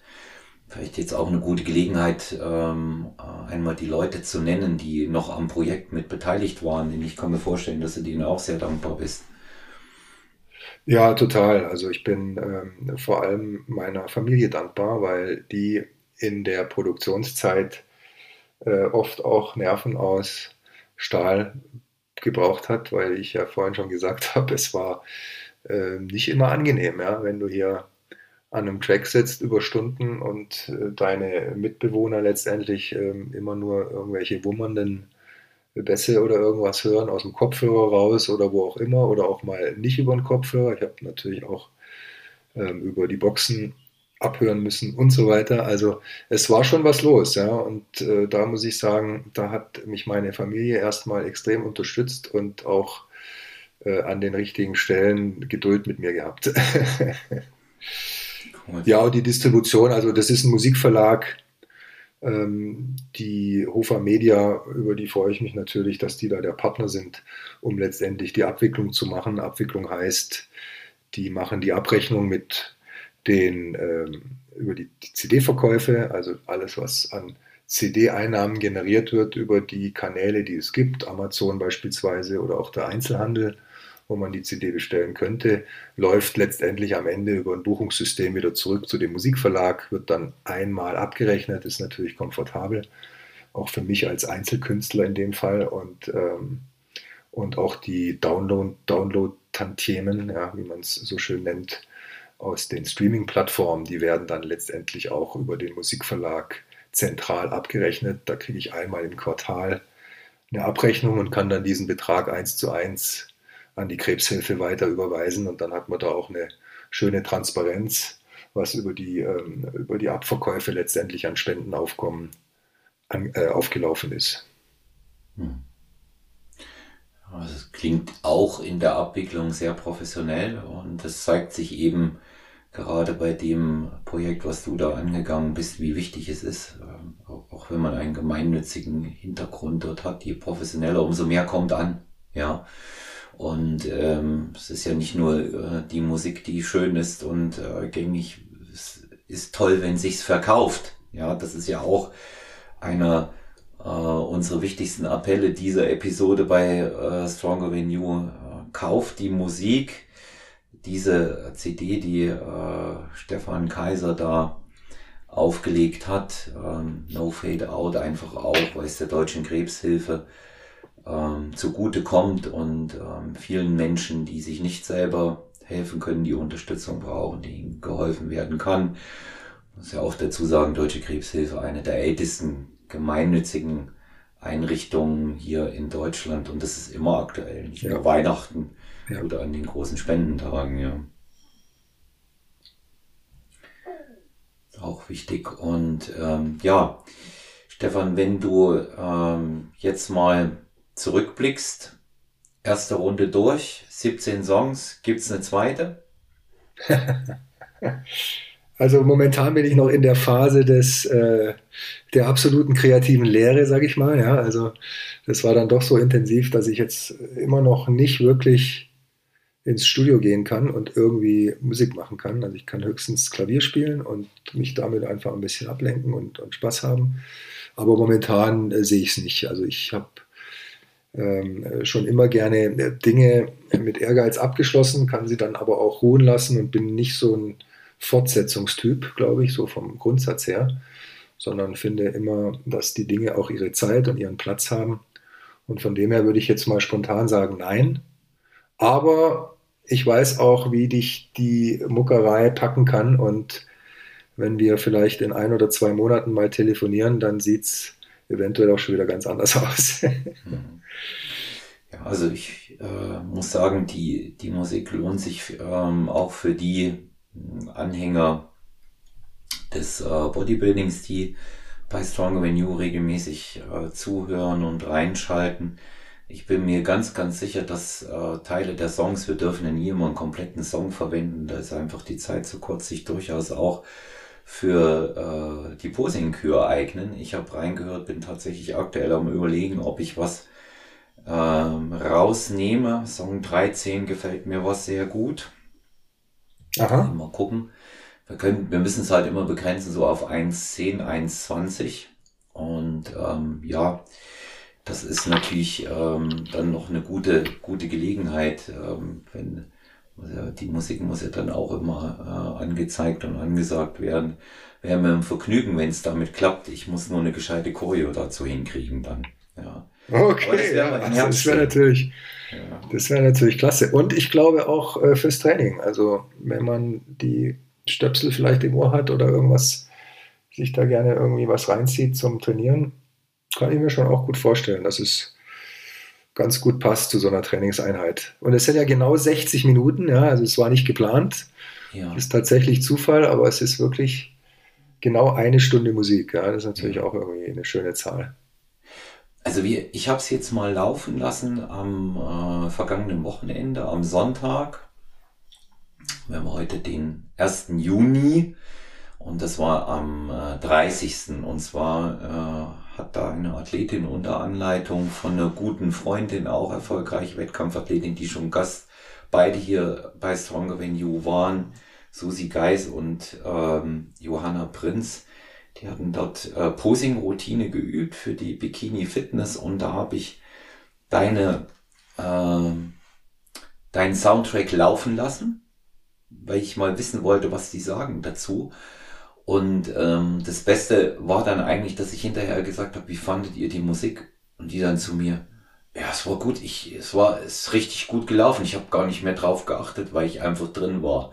Vielleicht jetzt auch eine gute Gelegenheit, ähm, einmal die Leute zu nennen, die noch am Projekt mit beteiligt waren. Denn ich kann mir vorstellen, dass du denen auch sehr dankbar bist. Ja, total. Also ich bin ähm, vor allem meiner Familie dankbar, weil die in der Produktionszeit äh, oft auch Nerven aus Stahl gebraucht hat, weil ich ja vorhin schon gesagt [laughs] habe, es war äh, nicht immer angenehm, ja, wenn du hier an einem Track sitzt über Stunden und äh, deine Mitbewohner letztendlich äh, immer nur irgendwelche wummernden Bässe oder irgendwas hören aus dem Kopfhörer raus oder wo auch immer oder auch mal nicht über den Kopfhörer. Ich habe natürlich auch ähm, über die Boxen abhören müssen und so weiter. Also es war schon was los, ja. Und äh, da muss ich sagen, da hat mich meine Familie erstmal extrem unterstützt und auch äh, an den richtigen Stellen Geduld mit mir gehabt. [laughs] ja, und die Distribution, also das ist ein Musikverlag, ähm, die Hofer Media, über die freue ich mich natürlich, dass die da der Partner sind, um letztendlich die Abwicklung zu machen. Abwicklung heißt, die machen die Abrechnung mit den ähm, über die, die CD-Verkäufe, also alles, was an CD-Einnahmen generiert wird über die Kanäle, die es gibt, Amazon beispielsweise oder auch der Einzelhandel wo man die CD bestellen könnte, läuft letztendlich am Ende über ein Buchungssystem wieder zurück zu dem Musikverlag, wird dann einmal abgerechnet, ist natürlich komfortabel, auch für mich als Einzelkünstler in dem Fall und, ähm, und auch die Download-Tantiemen, ja, wie man es so schön nennt, aus den Streaming-Plattformen, die werden dann letztendlich auch über den Musikverlag zentral abgerechnet. Da kriege ich einmal im Quartal eine Abrechnung und kann dann diesen Betrag eins zu eins an die Krebshilfe weiter überweisen und dann hat man da auch eine schöne Transparenz, was über die, ähm, über die Abverkäufe letztendlich an Spendenaufkommen an, äh, aufgelaufen ist. Hm. Es klingt auch in der Abwicklung sehr professionell und das zeigt sich eben gerade bei dem Projekt, was du da angegangen bist, wie wichtig es ist, ähm, auch wenn man einen gemeinnützigen Hintergrund dort hat, je professioneller, umso mehr kommt an. Ja, und ähm, es ist ja nicht nur äh, die Musik, die schön ist und äh, gängig. Es ist toll, wenn sich's verkauft. Ja, das ist ja auch einer äh, unserer wichtigsten Appelle dieser Episode bei äh, Stronger Than You. Äh, kauft die Musik, diese CD, die äh, Stefan Kaiser da aufgelegt hat, ähm, No Fade Out, einfach auch, weil es der Deutschen Krebshilfe ähm, zugute kommt und ähm, vielen Menschen, die sich nicht selber helfen können, die Unterstützung brauchen, die ihnen geholfen werden kann. Ich muss ja auch dazu sagen, Deutsche Krebshilfe, eine der ältesten gemeinnützigen Einrichtungen hier in Deutschland und das ist immer aktuell, nicht ja. nur Weihnachten ja. oder an den großen Spendentagen, ja. Auch wichtig. Und ähm, ja, Stefan, wenn du ähm, jetzt mal zurückblickst, erste Runde durch, 17 Songs, gibt's eine zweite? [laughs] also momentan bin ich noch in der Phase des äh, der absoluten kreativen Lehre, sag ich mal. Ja, also das war dann doch so intensiv, dass ich jetzt immer noch nicht wirklich ins Studio gehen kann und irgendwie Musik machen kann. Also ich kann höchstens Klavier spielen und mich damit einfach ein bisschen ablenken und, und Spaß haben. Aber momentan äh, sehe ich es nicht. Also ich habe schon immer gerne äh, Dinge mit Ehrgeiz abgeschlossen, kann sie dann aber auch ruhen lassen und bin nicht so ein Fortsetzungstyp, glaube ich, so vom Grundsatz her, sondern finde immer, dass die Dinge auch ihre Zeit und ihren Platz haben. Und von dem her würde ich jetzt mal spontan sagen, nein. Aber ich weiß auch, wie dich die Muckerei packen kann. Und wenn wir vielleicht in ein oder zwei Monaten mal telefonieren, dann sieht es eventuell auch schon wieder ganz anders [laughs] aus. Ja, also ich äh, muss sagen, die, die Musik lohnt sich ähm, auch für die hm, Anhänger des äh, Bodybuildings, die bei Stronger Than You regelmäßig äh, zuhören und reinschalten. Ich bin mir ganz, ganz sicher, dass äh, Teile der Songs, wir dürfen ja nie immer einen kompletten Song verwenden, da ist einfach die Zeit zu kurz, sich durchaus auch für äh, die Posing-Kür eignen. Ich habe reingehört, bin tatsächlich aktuell am überlegen, ob ich was ähm, rausnehme. Song 13 gefällt mir was sehr gut. Aha. Mal gucken. wir können, wir müssen es halt immer begrenzen, so auf 1,10, 1,20. Und ähm, ja, das ist natürlich ähm, dann noch eine gute, gute Gelegenheit, ähm, wenn die Musik muss ja dann auch immer äh, angezeigt und angesagt werden. Wäre mir ein Vergnügen, wenn es damit klappt. Ich muss nur eine gescheite Choreo dazu hinkriegen dann. Ja. Okay, das wäre ja, das wär natürlich, ja. das wäre natürlich klasse. Und ich glaube auch äh, fürs Training. Also wenn man die Stöpsel vielleicht im Ohr hat oder irgendwas, sich da gerne irgendwie was reinzieht zum Trainieren, kann ich mir schon auch gut vorstellen, dass es ganz gut passt zu so einer Trainingseinheit. Und es sind ja genau 60 Minuten, ja, also es war nicht geplant. Ja. Ist tatsächlich Zufall, aber es ist wirklich genau eine Stunde Musik. Ja, das ist natürlich auch irgendwie eine schöne Zahl. Also wir, ich habe es jetzt mal laufen lassen am äh, vergangenen Wochenende, am Sonntag. Wir haben heute den 1. Juni und das war am äh, 30. Und zwar äh, hat da eine Athletin unter Anleitung von einer guten Freundin, auch erfolgreiche Wettkampfathletin, die schon Gast beide hier bei Stronger You waren, Susi Geis und ähm, Johanna Prinz. Die hatten dort äh, Posing-Routine geübt für die Bikini Fitness und da habe ich deine, äh, deinen Soundtrack laufen lassen, weil ich mal wissen wollte, was die sagen dazu. Und ähm, das Beste war dann eigentlich, dass ich hinterher gesagt habe, wie fandet ihr die Musik? Und die dann zu mir, ja, es war gut, ich, es war es ist richtig gut gelaufen. Ich habe gar nicht mehr drauf geachtet, weil ich einfach drin war.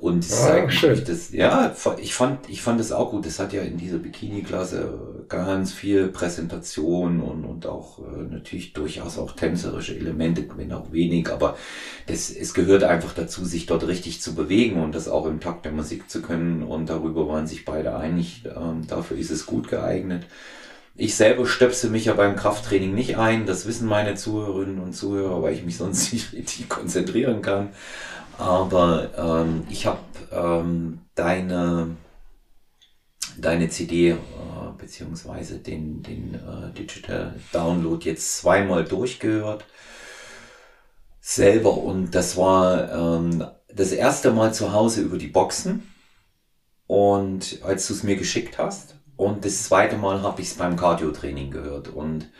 Und das ah, eigentlich das, ja, ich fand, ich fand es auch gut. Das hat ja in dieser Bikini-Klasse ganz viel Präsentation und, und auch äh, natürlich durchaus auch tänzerische Elemente, wenn auch wenig, aber das, es gehört einfach dazu, sich dort richtig zu bewegen und das auch im Takt der Musik zu können. Und darüber waren sich beide einig. Ähm, dafür ist es gut geeignet. Ich selber stöpse mich ja beim Krafttraining nicht ein. Das wissen meine Zuhörerinnen und Zuhörer, weil ich mich sonst [laughs] nicht richtig konzentrieren kann. Aber ähm, ich habe ähm, deine, deine CD äh, beziehungsweise den, den äh, Digital Download jetzt zweimal durchgehört. Selber und das war ähm, das erste Mal zu Hause über die Boxen. Und als du es mir geschickt hast. Und das zweite Mal habe ich es beim Cardio-Training gehört. Und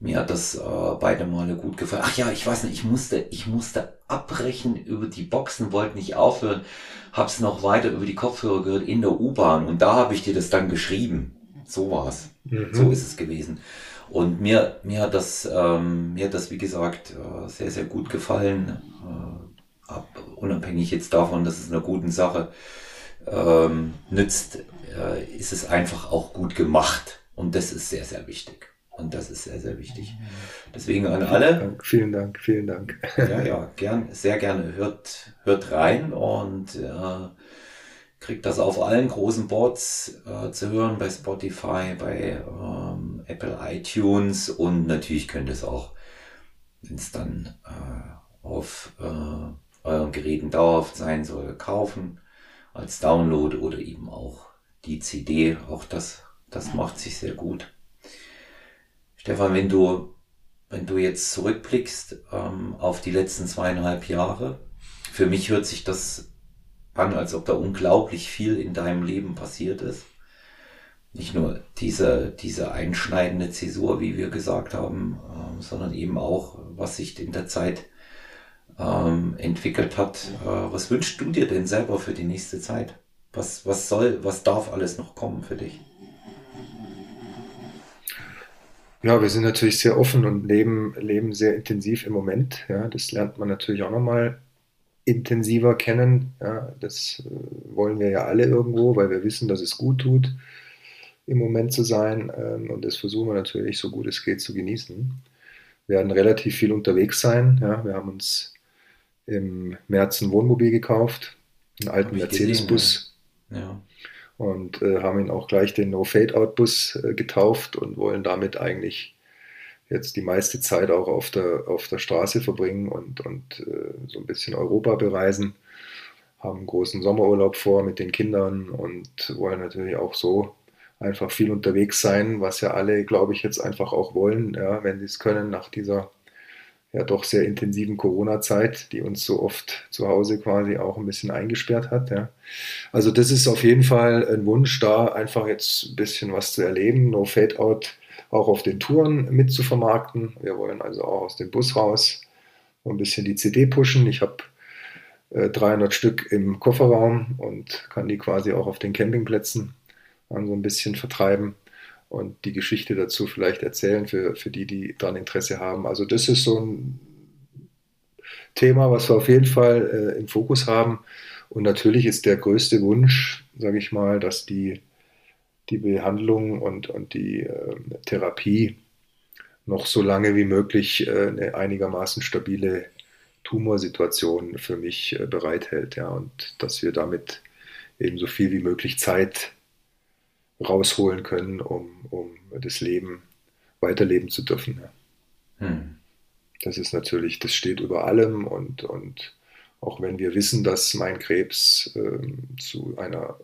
mir hat das äh, beide Male gut gefallen. Ach ja, ich weiß nicht, ich musste, ich musste abbrechen über die Boxen, wollte nicht aufhören, hab's noch weiter über die Kopfhörer gehört in der U-Bahn und da habe ich dir das dann geschrieben. So war's. Mhm. So ist es gewesen. Und mir, mir hat das, ähm, mir hat das, wie gesagt, äh, sehr, sehr gut gefallen. Äh, ab, unabhängig jetzt davon, dass es einer guten Sache ähm, nützt, äh, ist es einfach auch gut gemacht. Und das ist sehr, sehr wichtig. Und das ist sehr, sehr wichtig. Deswegen an alle. Dank, vielen Dank, vielen Dank. Ja, ja, gern, sehr gerne. Hört, hört rein und äh, kriegt das auf allen großen Boards äh, zu hören, bei Spotify, bei ähm, Apple iTunes und natürlich könnt ihr es auch, wenn es dann äh, auf äh, euren Geräten dauerhaft sein soll, kaufen als Download oder eben auch die CD. Auch das, das macht sich sehr gut. Stefan, wenn du, wenn du jetzt zurückblickst ähm, auf die letzten zweieinhalb Jahre, für mich hört sich das an, als ob da unglaublich viel in deinem Leben passiert ist. Nicht nur diese, diese einschneidende Zäsur, wie wir gesagt haben, ähm, sondern eben auch, was sich in der Zeit ähm, entwickelt hat. Äh, was wünschst du dir denn selber für die nächste Zeit? Was, was soll, was darf alles noch kommen für dich? Ja, wir sind natürlich sehr offen und leben, leben sehr intensiv im Moment. Ja, das lernt man natürlich auch nochmal intensiver kennen. Ja, das äh, wollen wir ja alle irgendwo, weil wir wissen, dass es gut tut, im Moment zu sein. Ähm, und das versuchen wir natürlich so gut es geht zu genießen. Wir werden relativ viel unterwegs sein. Ja, wir haben uns im März ein Wohnmobil gekauft, einen alten Mercedes-Bus. Ja. Und äh, haben ihn auch gleich den No-Fade-Out-Bus äh, getauft und wollen damit eigentlich jetzt die meiste Zeit auch auf der, auf der Straße verbringen und, und äh, so ein bisschen Europa bereisen. Haben einen großen Sommerurlaub vor mit den Kindern und wollen natürlich auch so einfach viel unterwegs sein, was ja alle, glaube ich, jetzt einfach auch wollen, ja, wenn sie es können, nach dieser ja doch sehr intensiven Corona-Zeit, die uns so oft zu Hause quasi auch ein bisschen eingesperrt hat. Ja. Also das ist auf jeden Fall ein Wunsch, da einfach jetzt ein bisschen was zu erleben, No Fade Out auch auf den Touren mitzuvermarkten. Wir wollen also auch aus dem Bus raus ein bisschen die CD pushen. Ich habe äh, 300 Stück im Kofferraum und kann die quasi auch auf den Campingplätzen dann so ein bisschen vertreiben und die Geschichte dazu vielleicht erzählen für, für die, die daran Interesse haben. Also das ist so ein Thema, was wir auf jeden Fall äh, im Fokus haben. Und natürlich ist der größte Wunsch, sage ich mal, dass die, die Behandlung und, und die äh, Therapie noch so lange wie möglich äh, eine einigermaßen stabile Tumorsituation für mich äh, bereithält. Ja, und dass wir damit eben so viel wie möglich Zeit rausholen können, um, um das Leben weiterleben zu dürfen. Hm. Das ist natürlich, das steht über allem und, und auch wenn wir wissen, dass mein Krebs äh, zu einer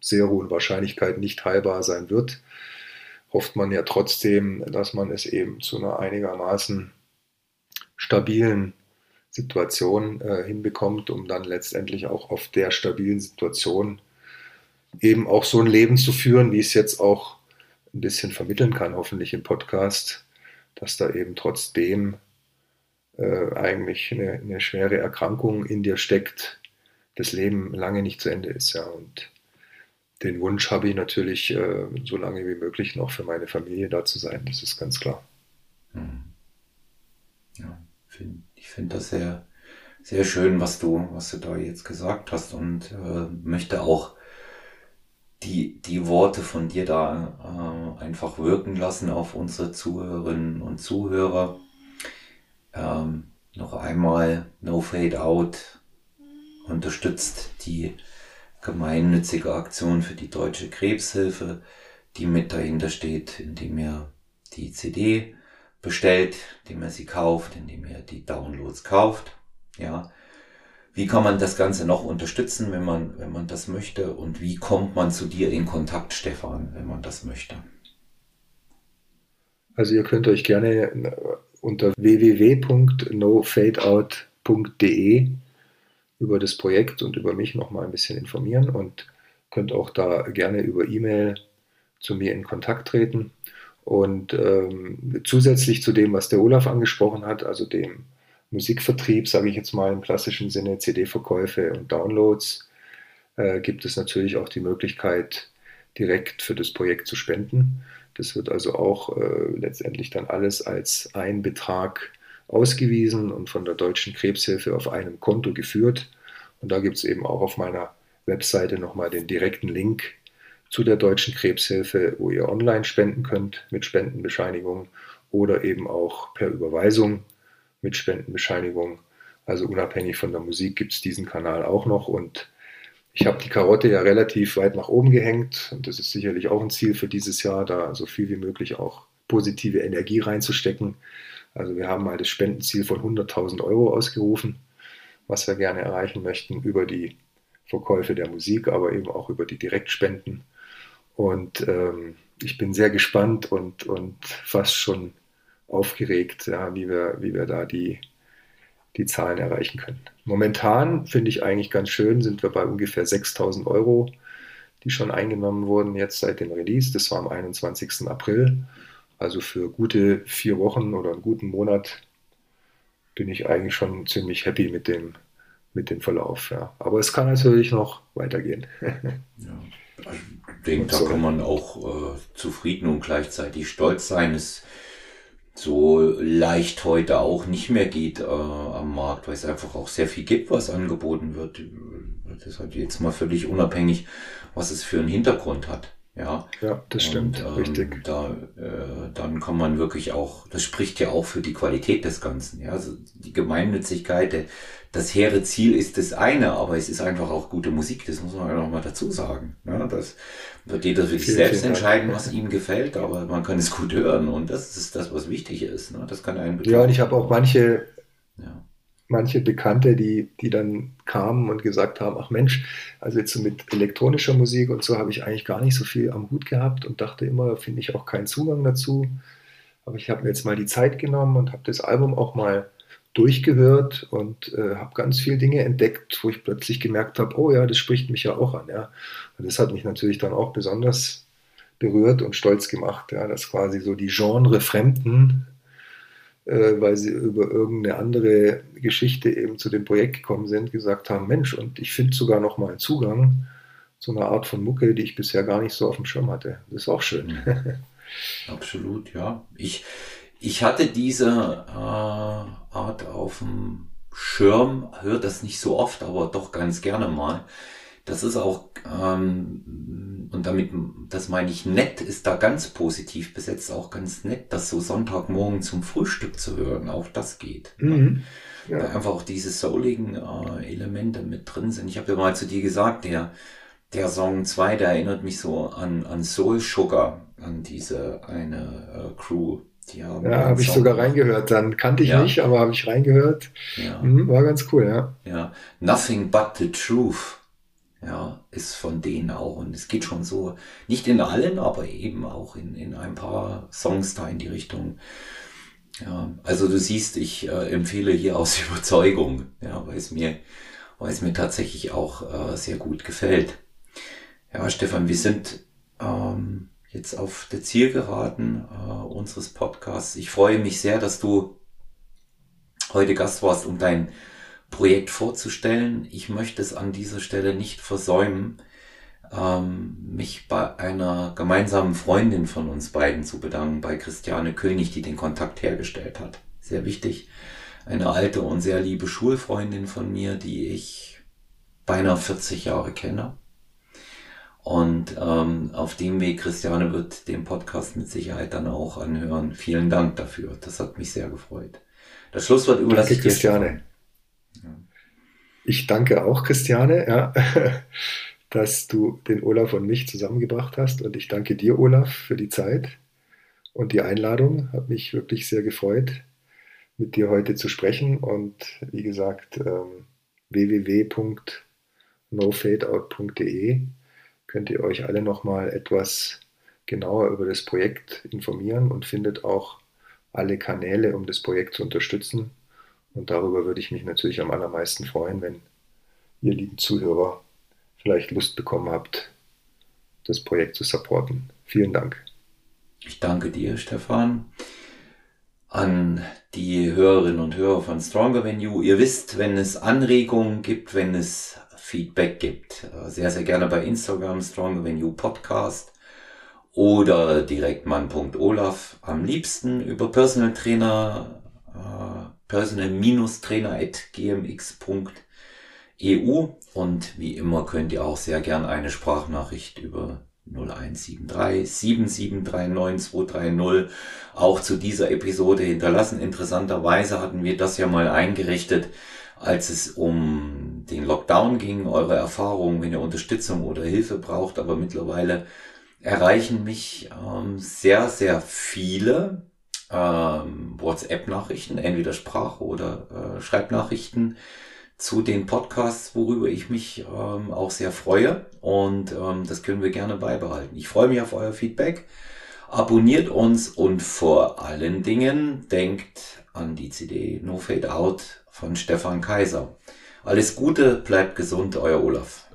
sehr hohen Wahrscheinlichkeit nicht heilbar sein wird, hofft man ja trotzdem, dass man es eben zu einer einigermaßen stabilen Situation äh, hinbekommt, um dann letztendlich auch auf der stabilen Situation eben auch so ein Leben zu führen, wie ich es jetzt auch ein bisschen vermitteln kann, hoffentlich im Podcast, dass da eben trotzdem äh, eigentlich eine, eine, schwere Erkrankung in dir steckt, das Leben lange nicht zu Ende ist. Ja. Und den Wunsch habe ich natürlich, äh, so lange wie möglich noch für meine Familie da zu sein, das ist ganz klar. Hm. Ja, ich finde das sehr, sehr schön, was du, was du da jetzt gesagt hast und äh, möchte auch die, die Worte von dir da äh, einfach wirken lassen auf unsere Zuhörerinnen und Zuhörer. Ähm, noch einmal No Fade Out unterstützt die gemeinnützige Aktion für die Deutsche Krebshilfe, die mit dahinter steht, indem ihr die CD bestellt, indem ihr sie kauft, indem ihr die Downloads kauft. Ja, wie kann man das Ganze noch unterstützen, wenn man, wenn man das möchte? Und wie kommt man zu dir in Kontakt, Stefan, wenn man das möchte? Also ihr könnt euch gerne äh, unter www.nofadeout.de über das Projekt und über mich noch mal ein bisschen informieren und könnt auch da gerne über E-Mail zu mir in Kontakt treten. Und ähm, zusätzlich zu dem, was der Olaf angesprochen hat, also dem Musikvertrieb, sage ich jetzt mal im klassischen Sinne, CD-Verkäufe und Downloads, äh, gibt es natürlich auch die Möglichkeit, direkt für das Projekt zu spenden. Das wird also auch äh, letztendlich dann alles als ein Betrag ausgewiesen und von der Deutschen Krebshilfe auf einem Konto geführt. Und da gibt es eben auch auf meiner Webseite nochmal den direkten Link zu der Deutschen Krebshilfe, wo ihr online spenden könnt mit Spendenbescheinigung oder eben auch per Überweisung mit Spendenbescheinigung. Also unabhängig von der Musik gibt es diesen Kanal auch noch und ich habe die Karotte ja relativ weit nach oben gehängt und das ist sicherlich auch ein Ziel für dieses Jahr, da so viel wie möglich auch positive Energie reinzustecken. Also wir haben mal das Spendenziel von 100.000 Euro ausgerufen, was wir gerne erreichen möchten über die Verkäufe der Musik, aber eben auch über die Direktspenden. Und ähm, ich bin sehr gespannt und, und fast schon aufgeregt, ja, wie, wir, wie wir da die, die Zahlen erreichen können. Momentan finde ich eigentlich ganz schön, sind wir bei ungefähr 6000 Euro, die schon eingenommen wurden jetzt seit dem Release. Das war am 21. April. Also für gute vier Wochen oder einen guten Monat bin ich eigentlich schon ziemlich happy mit dem, mit dem Verlauf. Ja. Aber es kann natürlich noch weitergehen. [laughs] ja. Ich denke, da kann man auch äh, zufrieden und gleichzeitig stolz sein. Es so leicht heute auch nicht mehr geht äh, am Markt, weil es einfach auch sehr viel gibt, was angeboten wird. Das ist halt jetzt mal völlig unabhängig, was es für einen Hintergrund hat. Ja, ja das stimmt, Und, ähm, richtig. Da, äh, dann kann man wirklich auch, das spricht ja auch für die Qualität des Ganzen. Ja, also die Gemeinnützigkeit, das hehre Ziel ist das eine, aber es ist einfach auch gute Musik, das muss man ja noch mal dazu sagen. Ja, das wird jeder für sich selbst entscheiden, was ihm gefällt, aber man kann es gut hören und das ist das, was wichtig ist. Ne? Das kann einen betrachten. Ja, und ich habe auch manche, ja. Manche Bekannte, die, die dann kamen und gesagt haben, ach Mensch, also jetzt so mit elektronischer Musik und so habe ich eigentlich gar nicht so viel am Hut gehabt und dachte immer, finde ich auch keinen Zugang dazu. Aber ich habe mir jetzt mal die Zeit genommen und habe das Album auch mal durchgehört und äh, habe ganz viele Dinge entdeckt, wo ich plötzlich gemerkt habe, oh ja, das spricht mich ja auch an. Ja. Und das hat mich natürlich dann auch besonders berührt und stolz gemacht, ja, dass quasi so die Genre-Fremden, weil sie über irgendeine andere Geschichte eben zu dem Projekt gekommen sind, gesagt haben, Mensch, und ich finde sogar noch mal einen Zugang zu einer Art von Mucke, die ich bisher gar nicht so auf dem Schirm hatte. Das ist auch schön. Absolut, ja. Ich, ich hatte diese äh, Art auf dem Schirm, höre das nicht so oft, aber doch ganz gerne mal. Das ist auch, ähm, und damit, das meine ich nett, ist da ganz positiv besetzt, auch ganz nett, das so Sonntagmorgen zum Frühstück zu hören. Auch das geht. Mhm. Ja. Da einfach auch diese souligen äh, Elemente mit drin sind. Ich habe ja mal zu dir gesagt, der, der Song 2, der erinnert mich so an, an Soul Sugar, an diese eine äh, Crew, ja, habe ich sogar reingehört. Dann kannte ich ja. nicht, aber habe ich reingehört. Ja. Mhm, war ganz cool, ja. Ja. Nothing but the truth. Ja, ist von denen auch. Und es geht schon so, nicht in allen, aber eben auch in, in ein paar Songs da in die Richtung. Ja, also du siehst, ich äh, empfehle hier aus [laughs] Überzeugung, ja, weil es mir, weil es mir tatsächlich auch äh, sehr gut gefällt. Ja, Stefan, wir sind ähm, jetzt auf der Zielgeraden äh, unseres Podcasts. Ich freue mich sehr, dass du heute Gast warst, um dein Projekt vorzustellen. Ich möchte es an dieser Stelle nicht versäumen, ähm, mich bei einer gemeinsamen Freundin von uns beiden zu bedanken, bei Christiane König, die den Kontakt hergestellt hat. Sehr wichtig. Eine alte und sehr liebe Schulfreundin von mir, die ich beinahe 40 Jahre kenne und ähm, auf dem Weg, Christiane wird den Podcast mit Sicherheit dann auch anhören. Vielen Dank dafür. Das hat mich sehr gefreut. Das Schlusswort überlasse danke, ich dir. Christiane. Ich danke auch, Christiane, ja, [laughs] dass du den Olaf und mich zusammengebracht hast. Und ich danke dir, Olaf, für die Zeit und die Einladung. Hat mich wirklich sehr gefreut, mit dir heute zu sprechen. Und wie gesagt, ähm, www.nofadeout.de könnt ihr euch alle nochmal etwas genauer über das Projekt informieren und findet auch alle Kanäle, um das Projekt zu unterstützen. Und darüber würde ich mich natürlich am allermeisten freuen, wenn ihr lieben Zuhörer vielleicht Lust bekommen habt, das Projekt zu supporten. Vielen Dank. Ich danke dir, Stefan. An die Hörerinnen und Hörer von Stronger You. Ihr wisst, wenn es Anregungen gibt, wenn es Feedback gibt. Äh, sehr, sehr gerne bei Instagram Stronger You Podcast oder direkt mann.olaf. Am liebsten über Personal Trainer, äh, personal-trainer.gmx.eu und wie immer könnt ihr auch sehr gerne eine Sprachnachricht über 0173 7739230 auch zu dieser Episode hinterlassen. Interessanterweise hatten wir das ja mal eingerichtet, als es um den Lockdown ging, eure Erfahrungen, wenn ihr Unterstützung oder Hilfe braucht. Aber mittlerweile erreichen mich ähm, sehr, sehr viele ähm, WhatsApp-Nachrichten, entweder Sprach- oder äh, Schreibnachrichten zu den Podcasts, worüber ich mich ähm, auch sehr freue. Und ähm, das können wir gerne beibehalten. Ich freue mich auf euer Feedback. Abonniert uns und vor allen Dingen denkt an die CD No Fade Out von Stefan Kaiser. Alles Gute, bleibt gesund, euer Olaf.